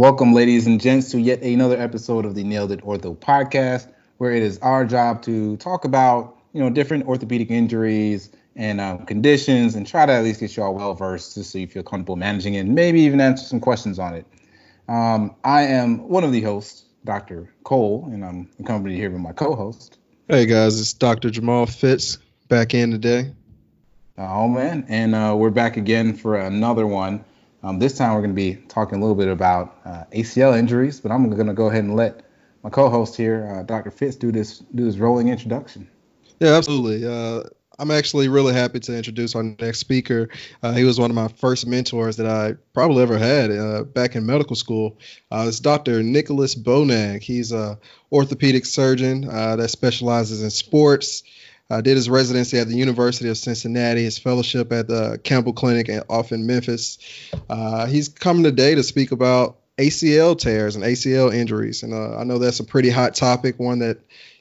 Welcome, ladies and gents, to yet another episode of the Nailed It Ortho podcast, where it is our job to talk about you know different orthopedic injuries and um, conditions, and try to at least get you all well versed, just so you feel comfortable managing it, and maybe even answer some questions on it. Um, I am one of the hosts, Dr. Cole, and I'm accompanied here with my co-host. Hey guys, it's Dr. Jamal Fitz back in today. Oh man, and uh, we're back again for another one. Um, this time we're going to be talking a little bit about uh, ACL injuries, but I'm going to go ahead and let my co-host here, uh, Dr. Fitz, do this do this rolling introduction. Yeah, absolutely. Uh, I'm actually really happy to introduce our next speaker. Uh, he was one of my first mentors that I probably ever had uh, back in medical school. Uh, it's Dr. Nicholas Bonnaig. He's a orthopedic surgeon that specializes in sports. Uh, did his residency at the University of Cincinnati, his fellowship at the Campbell Clinic off in Memphis. Uh, he's coming today to speak about ACL tears and ACL injuries, and uh, I know that's a pretty hot topic, one that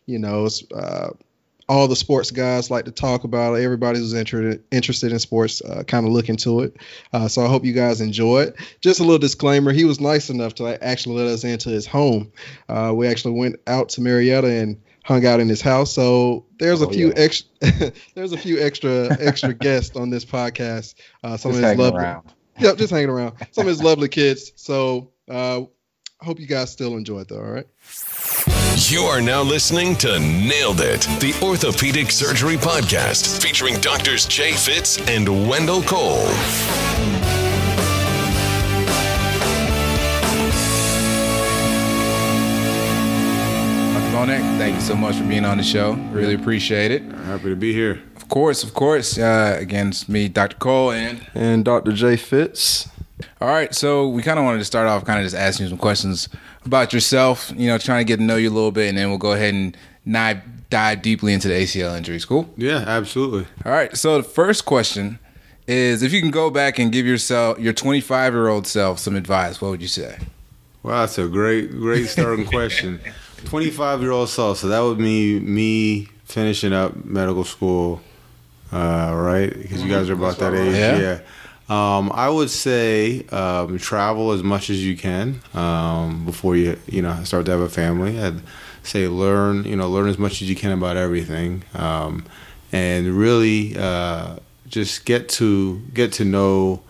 you know uh, all the sports guys like to talk about. Everybody who's interested interested in sports uh, kind of look into it. Uh, so I hope you guys enjoy it. Just a little disclaimer: he was nice enough to actually let us into his home. we actually went out to Marietta and hung out in his house. So there's oh, a few yeah. extra there's a few extra extra guests on this podcast. Uh, some just of his lovely, around. Yep, just hanging around. Some of his lovely kids. So uh, I hope you guys still enjoy it though. All right. You are now listening to Nailed It, the Orthopedic Surgery Podcast, featuring doctors Jay Fitz and Wendell Cole. Thank you so much for being on the show. Really appreciate it. Happy to be here. Of course, of course. Uh, again, it's me, Dr. Cole, and and Dr. Jay Fitz. All right, so we kind of wanted to start off, kind of just asking you some questions about yourself. You know, trying to get to know you a little bit, and then we'll go ahead and dive dive deeply into the ACL injuries. Cool? Yeah, absolutely. All right. So the first question is, if you can go back and give yourself your 25 year old self some advice, what would you say? Wow, that's a great, great starting question. 25 year old self. So that would be me finishing up medical school, uh, right? Because you guys are about that age. Yeah. yeah. Um, I would say um, travel as much as you can um, before you you know start to have a family. I'd say learn you know learn as much as you can about everything, um, and really uh, just get to get to know.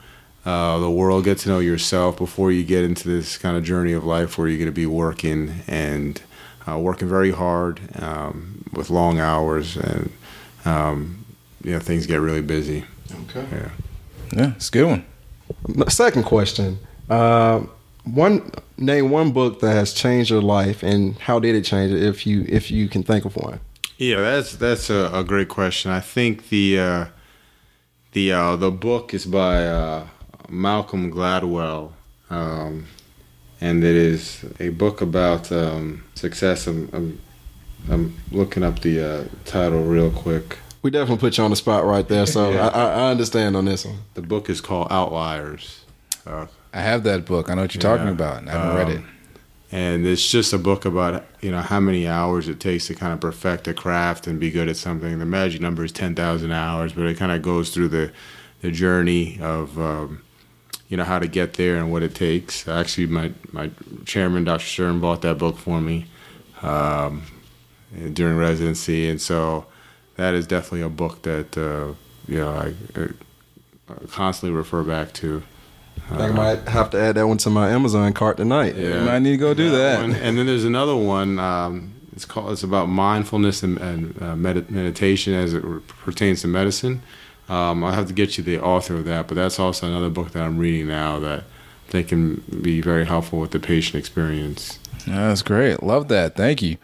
Uh, the world, get to know yourself before you get into this kind of journey of life where you're going to be working and uh, working very hard um, with long hours, and um, you know things get really busy. Okay. Yeah. Yeah, it's a good one. Second question. Uh, one name one book that has changed your life, and how did it change it? If you if you can think of one. Yeah, that's that's a, a great question. I think the uh, the uh, the book is by uh, Malcolm Gladwell. Um, and it is a book about um, success. I'm, I'm, I'm, looking up the uh, title real quick. We definitely put you on the spot right there, so yeah. I, I, understand on this one. The book is called Outliers. Uh, I have that book. I know what you're yeah. talking about. I haven't um, read it. And it's just a book about you know how many hours it takes to kind of perfect a craft and be good at something. The magic number is ten thousand hours, but it kind of goes through the the journey of um, you know how to get there and what it takes. Actually, my my chairman, Dr. Stern, bought that book for me um, during residency, and so that is definitely a book that uh, you know I, I, constantly refer back to. Uh, I might have to add that one to my Amazon cart tonight. Yeah, I need to go do that. that. And then there's another one. Um, it's called. It's about mindfulness and, and uh, med- meditation as it pertains to medicine. Um, I'll have to get you the author of that, but that's also another book that I'm reading now that I think can be very helpful with the patient experience. That's great. Love that. Thank you.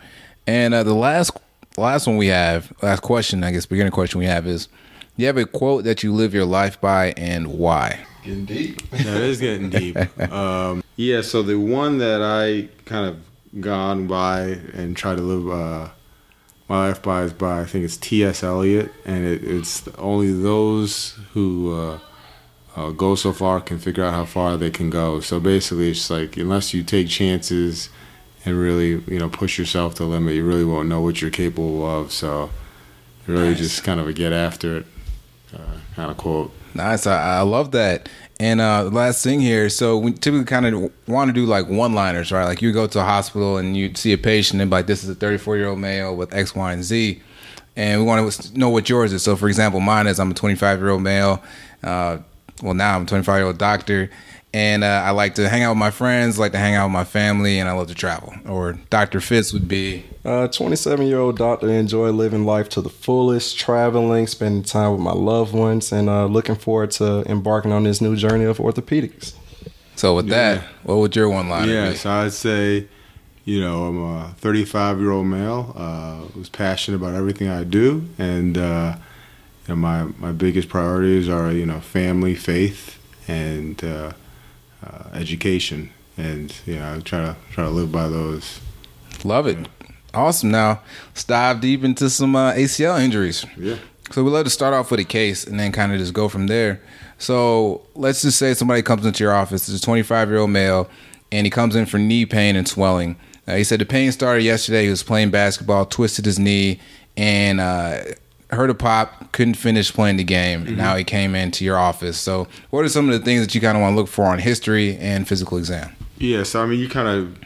And uh, the last last one we have, last question, I guess, beginning question we have is: You have a quote that you live your life by, and why? Getting deep. yeah, it is getting deep. Um, yeah. So the one that I kind of gone by and try to live. Uh, my life by is by I think it's T.S. Eliot, and it, it's only those who uh, uh, go so far can figure out how far they can go. So basically, it's like unless you take chances and really you know push yourself to the limit, you really won't know what you're capable of. So really, nice. just kind of a get after it uh, kind of quote. Nice, I, I love that. And uh, last thing here, so we typically kind of want to do like one-liners, right? Like you go to a hospital and you see a patient and like, this is a 34-year-old male with X, Y, and Z, and we want to know what yours is. So, for example, mine is I'm a 25-year-old male. Uh, well, now I'm a 25-year-old doctor, and uh, I like to hang out with my friends, like to hang out with my family, and I love to travel. Or Dr. Fitz would be uh, 27 year old doctor, enjoy living life to the fullest, traveling, spending time with my loved ones, and uh, looking forward to embarking on this new journey of orthopedics. So, with that, what would your one line yeah, be? so I'd say, you know, I'm a 35 year old male uh, who's passionate about everything I do, and uh, you know, my my biggest priorities are you know family, faith, and uh, education, and you know I try to try to live by those. Love it. Awesome. Now, let's dive deep into some uh, ACL injuries. Yeah. So we love to start off with a case and then kind of just go from there. So let's just say somebody comes into your office. It's a 25 year old male, and he comes in for knee pain and swelling. Uh, he said the pain started yesterday. He was playing basketball, twisted his knee, and uh, heard a pop. Couldn't finish playing the game. Mm-hmm. Now he came into your office. So what are some of the things that you kind of want to look for on history and physical exam? Yeah, so I mean, you kind of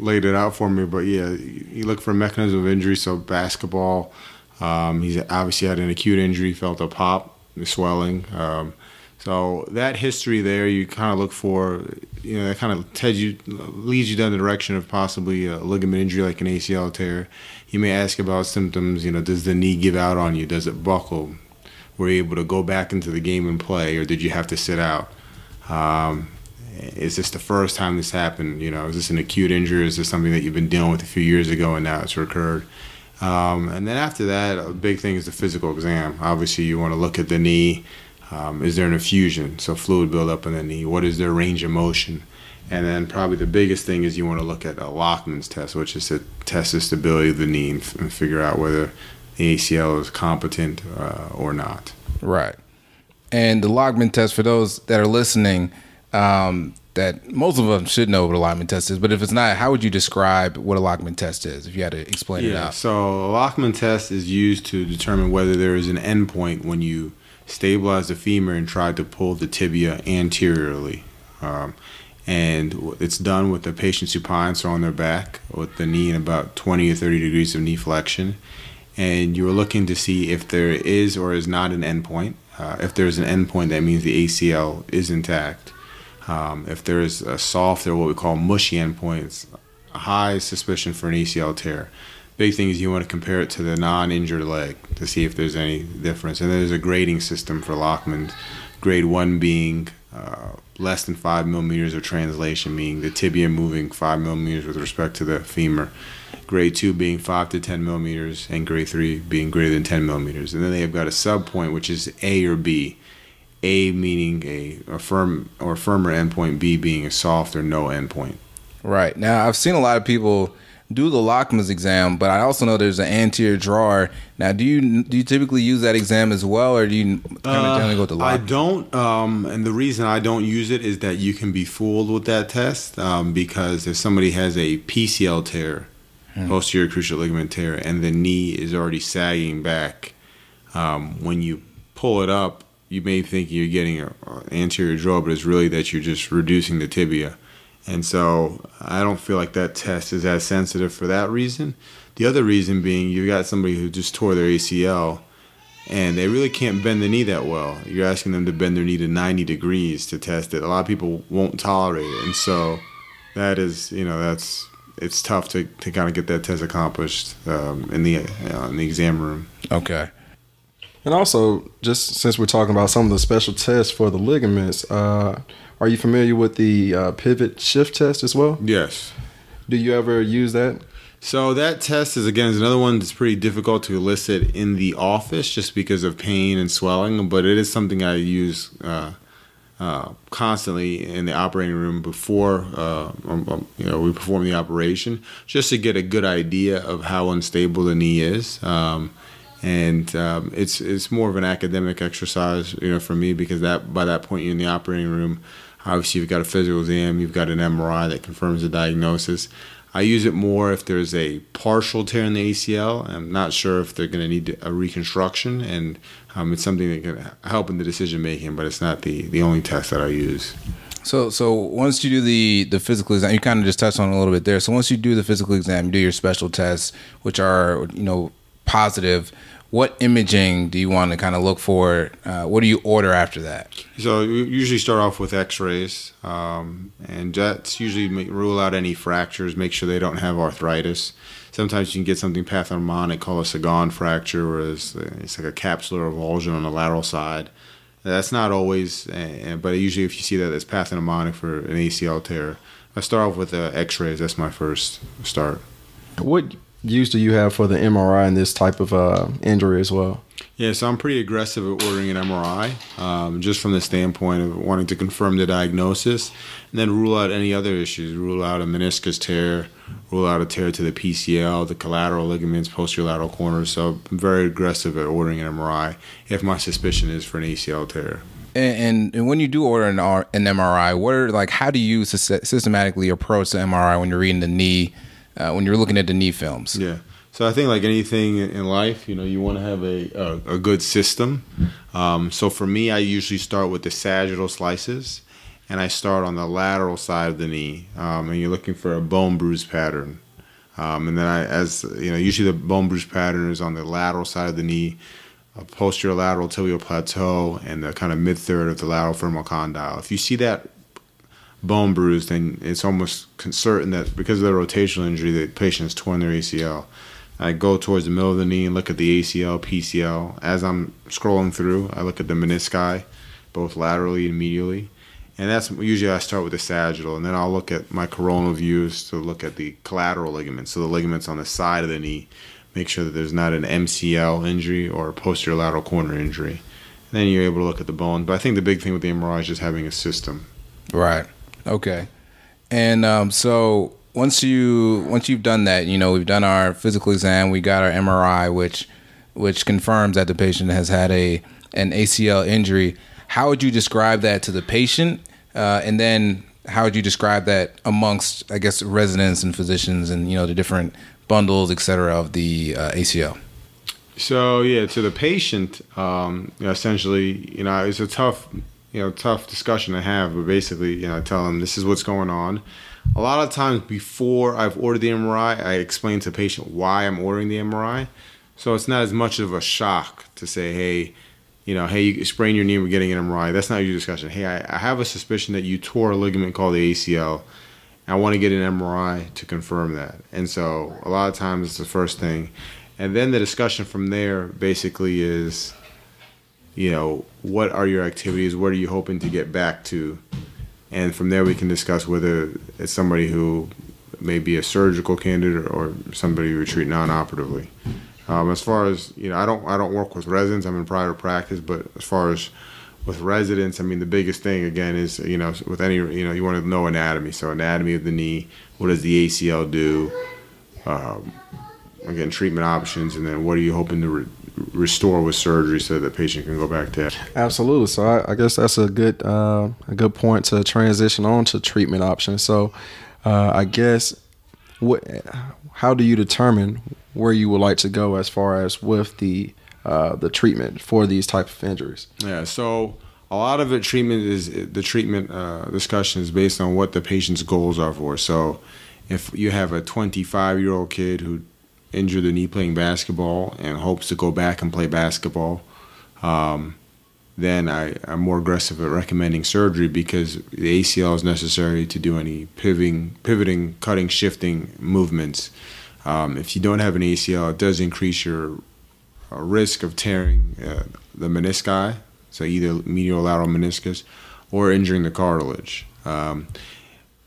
laid it out for me, but yeah, you look for mechanism of injury. So basketball, um, he's obviously had an acute injury, felt a pop, swelling. Um, so that history there, you kind of look for, you know, that kind of tells you, leads you down the direction of possibly a ligament injury like an ACL tear. You may ask about symptoms. You know, does the knee give out on you? Does it buckle? Were you able to go back into the game and play, or did you have to sit out? Um, is this the first time this happened? You know, is this an acute injury? Is this something that you've been dealing with a few years ago and now it's recurred? Um, and then after that, a big thing is the physical exam. Obviously, you want to look at the knee. Um, is there an effusion? So fluid buildup in the knee. What is their range of motion? And then probably the biggest thing is you want to look at a Lachman's test, which is to test the stability of the knee and, f- and figure out whether the ACL is competent uh, or not. Right. And the Lachman test, for those that are listening, um, that most of them should know what a Lachman test is, but if it's not, how would you describe what a Lachman test is if you had to explain it Yeah. out? So a Lachman test is used to determine whether there is an endpoint when you stabilize the femur and try to pull the tibia anteriorly. Um, and it's done with the patient supine, so on their back, with the knee in about 20 or 30 degrees of knee flexion. And you're looking to see if there is or is not an endpoint. Uh, if there's an endpoint, that means the ACL is intact. Um, if there is a soft or what we call mushy endpoints, high suspicion for an ACL tear. Big thing is you want to compare it to the non-injured leg to see if there's any difference. And there's a grading system for Lachman. Grade one being uh, less than five millimeters of translation, meaning the tibia moving five millimeters with respect to the femur. Grade two being five to ten millimeters, and grade three being greater than ten millimeters. And then they have got a sub point, which is A or B. A meaning a, a firm or firmer endpoint, B being a soft or no endpoint. Right. Now, I've seen a lot of people do the Lachman's exam, but I also know there's an anterior drawer. Now, do you do you typically use that exam as well, or do you kind of generally go with the Uh, I don't, um, and the reason I don't use it is that you can be fooled with that test um, because if somebody has a PCL tear, posterior cruciate ligament tear, and the knee is already sagging back, um, when you pull it up, you may think you're getting an anterior draw, but it's really that you're just reducing the tibia. And so I don't feel like that test is as sensitive for that reason. The other reason being you've got somebody who just tore their ACL and they really can't bend the knee that well. You're asking them to bend their knee to 90 degrees to test it. A lot of people won't tolerate it. And so that is, you know, that's it's tough to, to kind of get that test accomplished um, in the uh, in the exam room. Okay. And also, just since we're talking about some of the special tests for the ligaments, uh, are you familiar with the uh, pivot shift test as well? Yes. Do you ever use that? So that test is again is another one that's pretty difficult to elicit in the office just because of pain and swelling, but it is something I use uh, uh, constantly in the operating room before uh, um, um, you know we perform the operation, just to get a good idea of how unstable the knee is. Um, and um, it's it's more of an academic exercise, you know, for me because that by that point you're in the operating room. Obviously, you've got a physical exam, you've got an MRI that confirms the diagnosis. I use it more if there's a partial tear in the ACL. I'm not sure if they're going to need a reconstruction, and um, it's something that can help in the decision making, but it's not the, the only test that I use. So, so once you do the the physical exam, you kind of just touched on a little bit there. So once you do the physical exam, you do your special tests, which are you know positive what imaging do you want to kind of look for? Uh, what do you order after that? So we usually start off with X-rays, um, and that's usually make, rule out any fractures, make sure they don't have arthritis. Sometimes you can get something pathognomonic called a Segond fracture, where it's, it's like a capsular avulsion on the lateral side. That's not always, but usually if you see that it's pathognomonic for an ACL tear, I start off with uh, X-rays. That's my first start. What use do you have for the MRI in this type of uh, injury as well? Yeah, so I'm pretty aggressive at ordering an MRI, um, just from the standpoint of wanting to confirm the diagnosis, and then rule out any other issues. Rule out a meniscus tear, rule out a tear to the PCL, the collateral ligaments, posterior lateral corners. So I'm very aggressive at ordering an MRI if my suspicion is for an ACL tear. And, and, when you do order an, R, an MRI, what are like? How do you systematically approach the MRI when you're reading the knee? Uh, when you're looking at the knee films. Yeah. So I think like anything in life, you know, you want to have a, a, a good system. Um, so for me, I usually start with the sagittal slices, and I start on the lateral side of the knee. Um, and you're looking for a bone bruise pattern. Um, and then I, as you know, usually the bone bruise pattern is on the lateral side of the knee, a posterior lateral tibial plateau, and the kind of mid third of the lateral femoral condyle. If you see that bone bruised, then it's almost certain that because of the rotational injury, the patient has torn their ACL. I go towards the middle of the knee and look at the ACL, PCL. As I'm scrolling through, I look at the menisci, both laterally and medially. And that's usually I start with the sagittal, and then I'll look at my coronal views to look at the collateral ligaments, so the ligaments on the side of the knee, make sure that there's not an MCL injury or a posterior lateral corner injury. And then you're able to look at the bone. But I think the big thing with the MRI is just having a system. Right. Okay. And um, so once you once you've done that, you know, we've done our physical exam, we got our MRI, which which confirms that the patient has had a an ACL injury. How would you describe that to the patient? Uh, and then how would you describe that amongst, I guess, residents and physicians and you know the different bundles, et cetera, of the uh, ACL? So yeah, to the patient, um, essentially, you know, it's a tough you know tough discussion to have but basically you know I tell them this is what's going on. A lot of times before I've ordered the MRI I explain to the patient why I'm ordering the MRI so it's not as much of a shock to say hey you know hey you sprain your knee we're getting an MRI that's not your discussion. Hey I, I have a suspicion that you tore a ligament called the ACL I want to get an MRI to confirm that. And so a lot of times it's the first thing. And then the discussion from there basically is you know, what are your activities? What are you hoping to get back to? And from there, we can discuss whether it's somebody who may be a surgical candidate or somebody would treat non-operatively. Um, as far as you know, I don't I don't work with residents. I'm in private practice, but as far as with residents, I mean, the biggest thing again is you know with any you know you want to know anatomy. So anatomy of the knee. What does the ACL do? Um, again, treatment options, and then what are you hoping to re- restore with surgery so that the patient can go back to it. Absolutely. So I, I guess that's a good uh, a good point to transition on to treatment options. So uh, I guess what how do you determine where you would like to go as far as with the uh, the treatment for these type of injuries? Yeah. So a lot of it treatment is the treatment uh, discussion is based on what the patient's goals are for. So if you have a 25 year old kid who injured the knee playing basketball and hopes to go back and play basketball, um, then I, am more aggressive at recommending surgery because the ACL is necessary to do any pivoting, pivoting, cutting, shifting movements. Um, if you don't have an ACL, it does increase your uh, risk of tearing uh, the menisci, so either medial lateral meniscus, or injuring the cartilage. Um,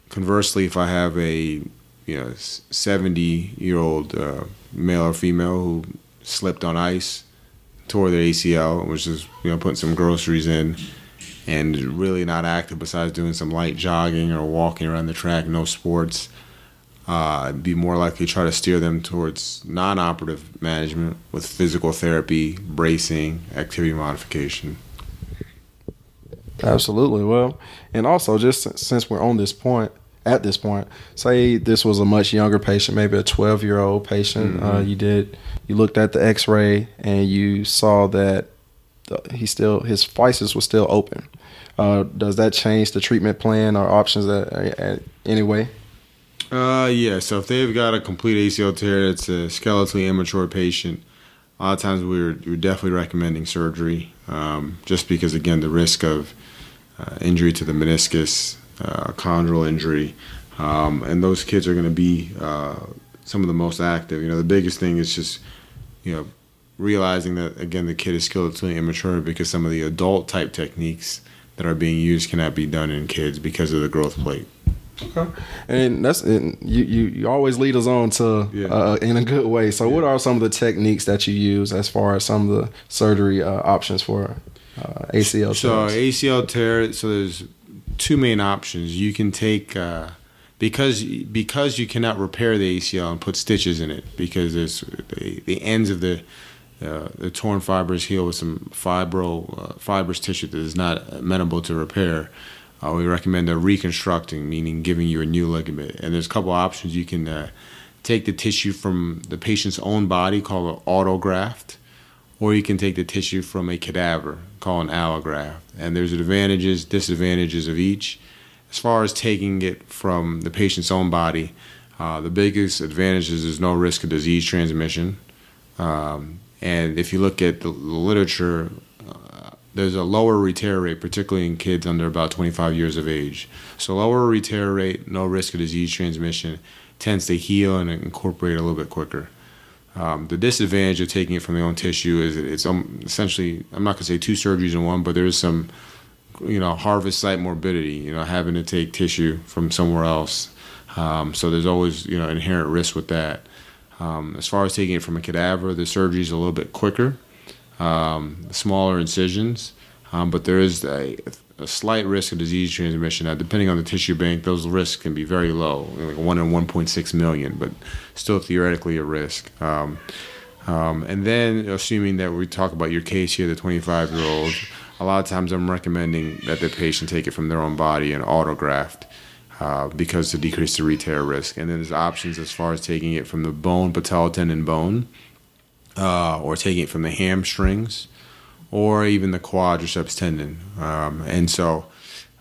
conversely, if I have a you know, 70 year old uh, male or female who slipped on ice, tore their ACL, was just, you know, putting some groceries in and really not active besides doing some light jogging or walking around the track, no sports. Uh, be more likely to try to steer them towards non operative management with physical therapy, bracing, activity modification. Absolutely. Well, and also, just since we're on this point, at this point, say this was a much younger patient, maybe a 12 year old patient. Mm-hmm. Uh, you did, you looked at the X ray and you saw that he still his physis was still open. Uh, does that change the treatment plan or options at, at any way? Uh, yeah. So if they've got a complete ACL tear, it's a skeletally immature patient. A lot of times we're, we're definitely recommending surgery, um, just because again the risk of uh, injury to the meniscus, uh, chondral injury, um, and those kids are going to be uh, some of the most active. You know, the biggest thing is just you know realizing that again the kid is skeletally immature because some of the adult type techniques that are being used cannot be done in kids because of the growth plate. Okay. And that's and you, you you always lead us on to yeah. uh, in a good way. So, yeah. what are some of the techniques that you use as far as some of the surgery uh, options for uh, ACL? Tears? So ACL tear. So there's two main options. You can take uh, because because you cannot repair the ACL and put stitches in it because there's the, the ends of the uh, the torn fibers heal with some fibro uh, fibrous tissue that is not amenable to repair. Uh, we recommend a reconstructing, meaning giving you a new ligament. And there's a couple options. You can uh, take the tissue from the patient's own body, called an autograft, or you can take the tissue from a cadaver, called an allograft. And there's advantages, disadvantages of each. As far as taking it from the patient's own body, uh, the biggest advantage is there's no risk of disease transmission. Um, and if you look at the literature, there's a lower retear rate, particularly in kids under about 25 years of age. So lower retear rate, no risk of disease transmission, tends to heal and incorporate a little bit quicker. Um, the disadvantage of taking it from the own tissue is it's um, essentially I'm not gonna say two surgeries in one, but there is some you know harvest site morbidity. You know having to take tissue from somewhere else. Um, so there's always you know inherent risk with that. Um, as far as taking it from a cadaver, the surgery is a little bit quicker um, smaller incisions, um, but there is a, a, slight risk of disease transmission. Now, depending on the tissue bank, those risks can be very low, like 1 in 1.6 million, but still theoretically a risk. Um, um and then, assuming that we talk about your case here, the 25 year old, a lot of times I'm recommending that the patient take it from their own body and autograft. Uh, because to decrease the retear risk. And then there's options as far as taking it from the bone, patella tendon bone, uh, or taking it from the hamstrings or even the quadriceps tendon. Um, and so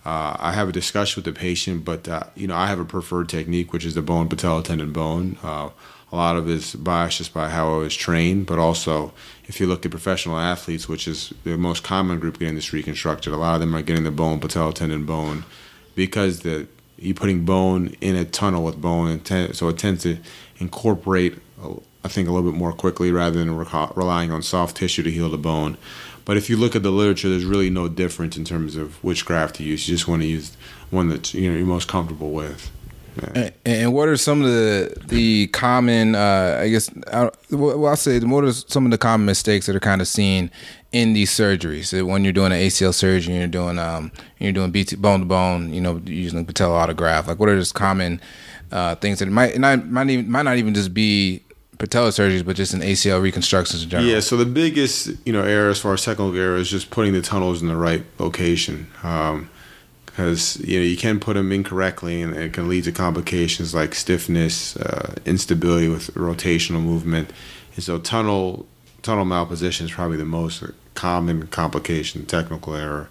uh, I have a discussion with the patient, but uh, you know I have a preferred technique, which is the bone patella tendon bone. Uh, a lot of it is biased just by how I was trained, but also if you look at professional athletes, which is the most common group getting this reconstructed, a lot of them are getting the bone patella tendon bone because the you're putting bone in a tunnel with bone, so it tends to incorporate I think, a little bit more quickly rather than relying on soft tissue to heal the bone. But if you look at the literature, there's really no difference in terms of which graft to use. You just want to use one that you know you're most comfortable with. Yeah. And, what are some of the the common, uh, I guess, I, well, I'll say, what are some of the common mistakes that are kind of seen in these surgeries? When you're doing an ACL surgery, you're doing um, you're doing BT, bone to bone, you know, using patella autograft. Like, what are just common uh, things that might not might even might not even just be patella surgeries, but just in ACL reconstructions in general. Yeah. So the biggest you know error as far as technical error is just putting the tunnels in the right location. Um, because you know you can put them incorrectly and it can lead to complications like stiffness, uh, instability with rotational movement, and so tunnel tunnel malposition is probably the most common complication, technical error.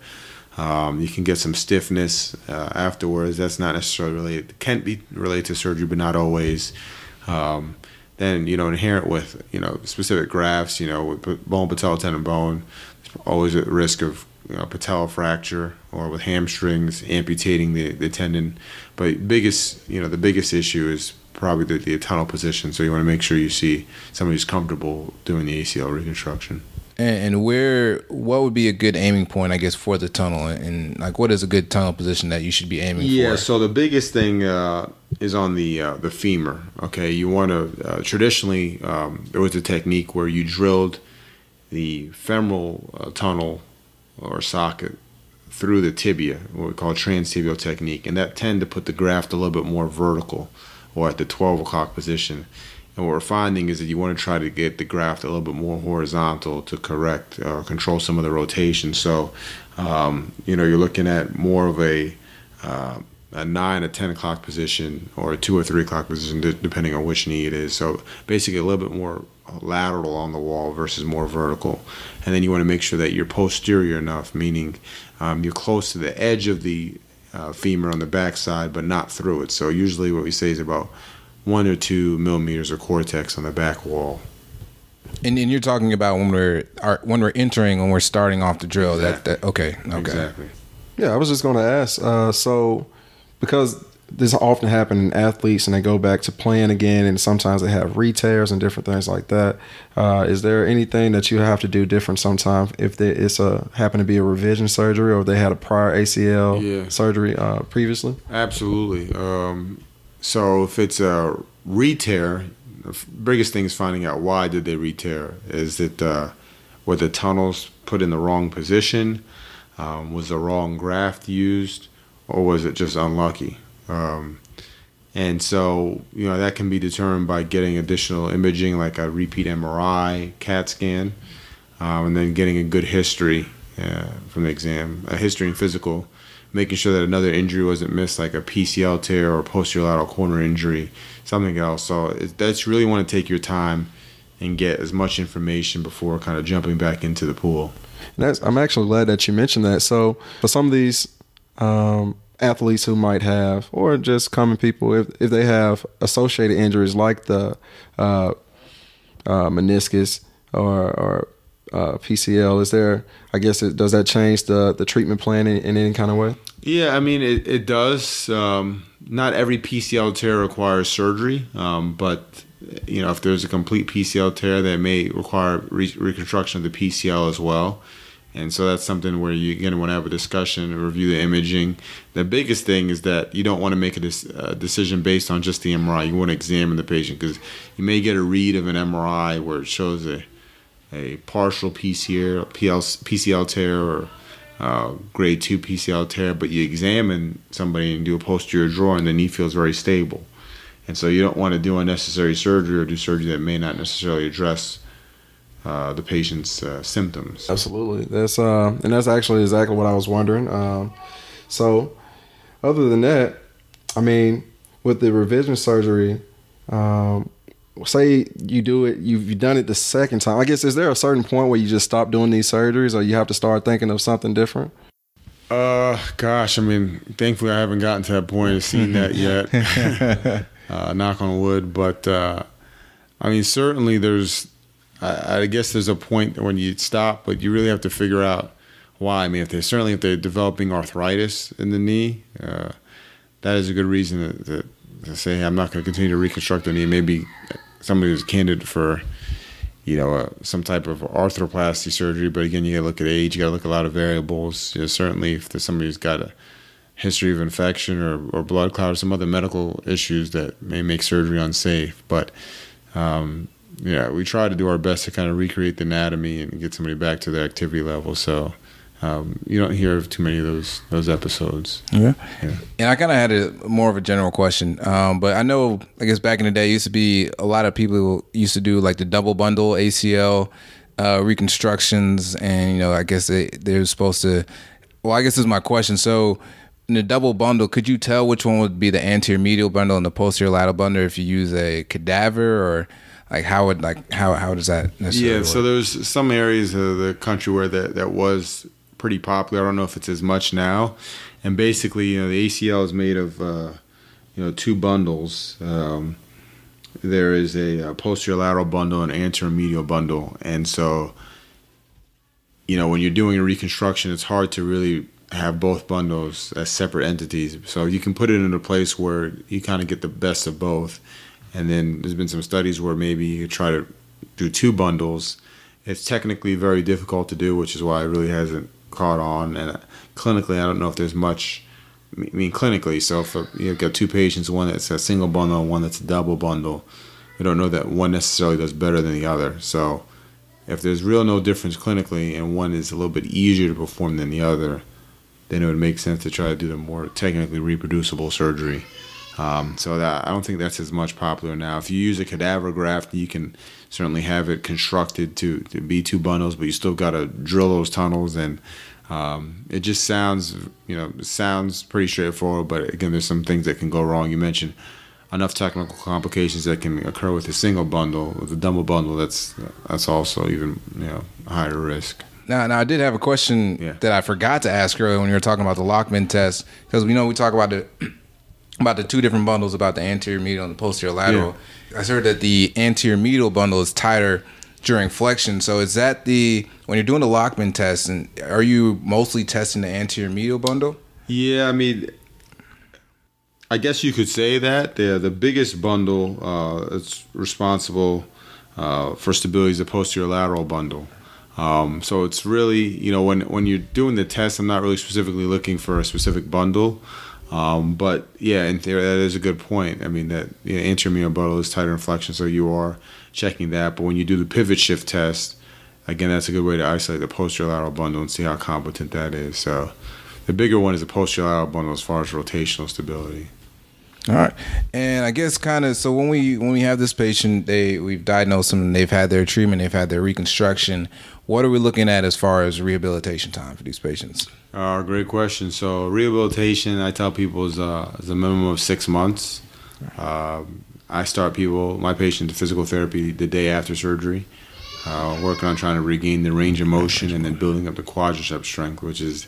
Um, you can get some stiffness uh, afterwards. That's not necessarily related. Can be related to surgery, but not always. Um, then you know inherent with you know specific grafts, you know with bone patella tendon bone, always at risk of you know, patella fracture or with hamstrings amputating the, the tendon. But biggest you know the biggest issue is probably the, the tunnel position. So you want to make sure you see somebody who's comfortable doing the ACL reconstruction. And, where, what would be a good aiming point, I guess, for the tunnel? And like, what is a good tunnel position that you should be aiming yeah, for? Yeah. So the biggest thing uh, is on the uh, the femur. Okay, you want to uh, traditionally um, there was a technique where you drilled the femoral uh, tunnel or socket through the tibia, what we call transtibial technique, and that tend to put the graft a little bit more vertical or at the 12 o'clock position. And what we're finding is that you want to try to get the graft a little bit more horizontal to correct or control some of the rotation. So, um, you know, you're looking at more of a uh, a nine, a ten o'clock position, or a two or three o'clock position, depending on which knee it is. So basically, a little bit more lateral on the wall versus more vertical. And then you want to make sure that you're posterior enough, meaning um, you're close to the edge of the uh, femur on the backside, but not through it. So usually, what we say is about one or two millimeters of cortex on the back wall. And, and you're talking about when we're our, when we're entering when we're starting off the drill. Exactly. That, that okay okay exactly. Yeah, I was just going to ask. Uh, so because this often happens in athletes and they go back to playing again and sometimes they have re-tears and different things like that. Uh, is there anything that you have to do different sometimes if they, it's a happen to be a revision surgery or they had a prior ACL yeah. surgery uh, previously? Absolutely. Um, so if it's a re-tear, the biggest thing is finding out why did they re-tear. Is it uh, were the tunnels put in the wrong position? Um, was the wrong graft used? Or was it just unlucky? Um, and so, you know, that can be determined by getting additional imaging like a repeat MRI, CAT scan, um, and then getting a good history uh, from the exam, a history and physical, making sure that another injury wasn't missed, like a PCL tear or posterior lateral corner injury, something else. So that's really want to take your time and get as much information before kind of jumping back into the pool. That's, I'm actually glad that you mentioned that. So for some of these um, athletes who might have, or just common people, if, if they have associated injuries like the uh, uh, meniscus or, or uh, PCL, is there? I guess it, does that change the the treatment plan in, in any kind of way? Yeah, I mean it, it does. Um, not every PCL tear requires surgery, um, but you know if there's a complete PCL tear, that may require re- reconstruction of the PCL as well. And so that's something where you're going to want to have a discussion and review the imaging. The biggest thing is that you don't want to make a, a decision based on just the MRI. You want to examine the patient because you may get a read of an MRI where it shows a, a partial PCL, PCL tear or uh, grade 2 PCL tear, but you examine somebody and do a posterior draw and the knee feels very stable. And so you don't want to do unnecessary surgery or do surgery that may not necessarily address uh, the patient's uh, symptoms. Absolutely, that's uh, and that's actually exactly what I was wondering. Um, so, other than that, I mean, with the revision surgery, um, say you do it, you've, you've done it the second time. I guess is there a certain point where you just stop doing these surgeries, or you have to start thinking of something different? Uh, gosh, I mean, thankfully I haven't gotten to that point of seeing that yet. uh, knock on wood, but uh, I mean, certainly there's I, I, guess there's a point when you stop, but you really have to figure out why. I mean, if they certainly if they're developing arthritis in the knee, uh, that is a good reason to, to, to say hey, I'm not going to continue to reconstruct the knee. Maybe somebody who's candidate for you know uh, some type of arthroplasty surgery. But again, you got to look at age. You got to look at a lot of variables. You know, certainly, if there's somebody who's got a history of infection or, or blood clot or some other medical issues that may make surgery unsafe, but um, yeah, we try to do our best to kind of recreate the anatomy and get somebody back to their activity level. So um, you don't hear of too many of those those episodes. Yeah, yeah. And I kind of had a more of a general question, um, but I know I guess back in the day, used to be a lot of people used to do like the double bundle ACL uh, reconstructions, and you know, I guess they they're supposed to. Well, I guess this is my question. So. In the double bundle, could you tell which one would be the anterior medial bundle and the posterior lateral bundle if you use a cadaver or like how would like how how does that yeah work? so there's some areas of the country where that that was pretty popular. I don't know if it's as much now. And basically you know the acl is made of uh, you know two bundles. Um, there is a, a posterior lateral bundle and anterior medial bundle. And so you know when you're doing a reconstruction it's hard to really have both bundles as separate entities. So you can put it in a place where you kind of get the best of both. And then there's been some studies where maybe you try to do two bundles. It's technically very difficult to do, which is why it really hasn't caught on. And clinically, I don't know if there's much. I mean, clinically, so if you've got two patients, one that's a single bundle and one that's a double bundle, we don't know that one necessarily does better than the other. So if there's real no difference clinically and one is a little bit easier to perform than the other, then it would make sense to try to do the more technically reproducible surgery. Um, so that I don't think that's as much popular now. If you use a cadaver graft, you can certainly have it constructed to, to be two bundles, but you still got to drill those tunnels and Um, it just sounds, you know, sounds pretty straightforward, but again, there's some things that can go wrong. You mentioned enough technical complications that can occur with a single bundle. With a double bundle, that's that's also even you know higher risk. Now, now I did have a question yeah. that I forgot to ask earlier when you were talking about the Lachman test because we know we talk about the about the two different bundles about the anterior medial and the posterior lateral. Yeah. I heard that the anterior medial bundle is tighter during flexion. So is that the when you're doing the Lachman test, and are you mostly testing the anterior medial bundle? Yeah, I mean, I guess you could say that the the biggest bundle uh, that's responsible uh, for stability is the posterior lateral bundle. Um, so it's really you know when when you're doing the test, I'm not really specifically looking for a specific bundle. Um, but yeah, in theory, that is a good point. I mean that you know, anterior bundle is tighter in flexion, so you are checking that. But when you do the pivot shift test, again, that's a good way to isolate the posterior lateral bundle and see how competent that is. So the bigger one is the posterior lateral bundle as far as rotational stability. All right, and I guess kind of so when we when we have this patient, they we've diagnosed them, they've had their treatment, they've had their reconstruction. What are we looking at as far as rehabilitation time for these patients? Uh, great question. So rehabilitation, I tell people is, uh, is a minimum of six months. Uh, I start people, my patient, to physical therapy the day after surgery, uh, working on trying to regain the range of motion and then building up the quadricep strength, which is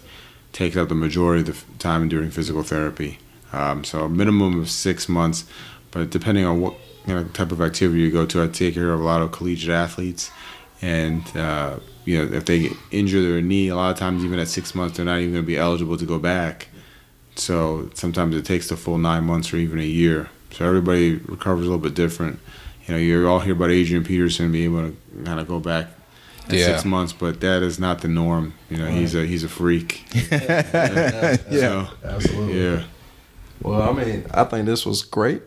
takes up the majority of the time during physical therapy. Um, so a minimum of six months, but depending on what you know, type of activity you go to, I take care of a lot of collegiate athletes, and uh, you know if they injure their knee, a lot of times even at six months they're not even going to be eligible to go back. So sometimes it takes the full nine months or even a year. So everybody recovers a little bit different. You know, you're all hear about Adrian Peterson being able to kind of go back in yeah. six months, but that is not the norm. You know, right. he's a he's a freak. yeah, so, absolutely. Yeah. Well, I mean, I think this was great.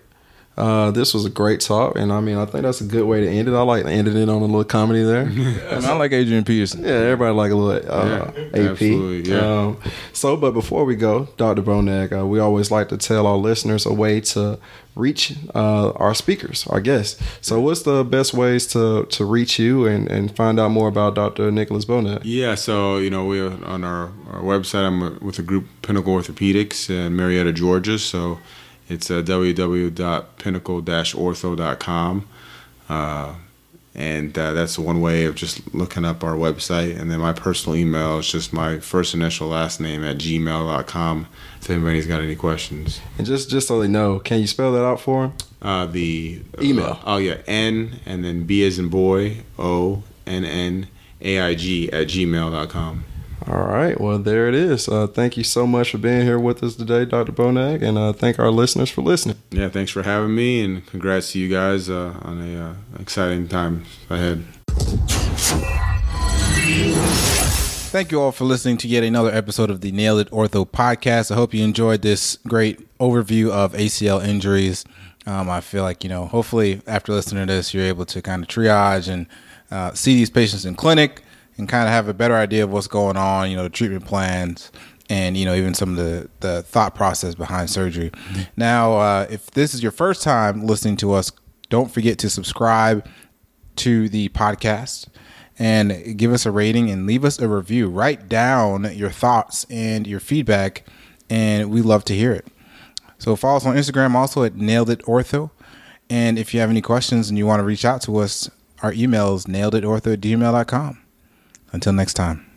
Uh, this was a great talk, and I mean, I think that's a good way to end it. I like ending it on a little comedy there. I, mean, I like Adrian Peterson. Yeah, everybody like a little uh, yeah, AP. Yeah. Um, so, but before we go, Dr. Bonnaig, uh, we always like to tell our listeners a way to reach uh, our speakers, our guests. So, what's the best ways to to reach you and, and find out more about Dr. Nicholas Bonnaig? Yeah, so you know we're on our, our website. I'm with a group Pinnacle Orthopedics in Marietta, Georgia. So it's uh, www.pinnacle-ortho.com. Uh, and uh, that's one way of just looking up our website. And then my personal email is just my first initial last name at gmail.com if anybody's got any questions. And just just so they know, can you spell that out for them? Uh, the email. Uh, oh, yeah. N and then B as in boy, O N N A I G at gmail.com. All right. Well, there it is. Uh, thank you so much for being here with us today, Dr. Bonnaig, and uh, thank our listeners for listening. Yeah, thanks for having me, and congrats to you guys uh, on a uh, exciting time ahead. Thank you all for listening to yet another episode of the Nailed It Ortho podcast. I hope you enjoyed this great overview of ACL injuries. Um, I feel like, you know, hopefully after listening to this, you're able to kind of triage and uh, see these patients in clinic and kind of have a better idea of what's going on, you know, the treatment plans and you know even some of the the thought process behind surgery. Now, uh, if this is your first time listening to us, don't forget to subscribe to the podcast and give us a rating and leave us a review. Write down your thoughts and your feedback, and we love to hear it. So follow us on Instagram also at Nailed It Ortho. And if you have any questions and you want to reach out to us, our email is naileditortho at gmail.com. Until next time.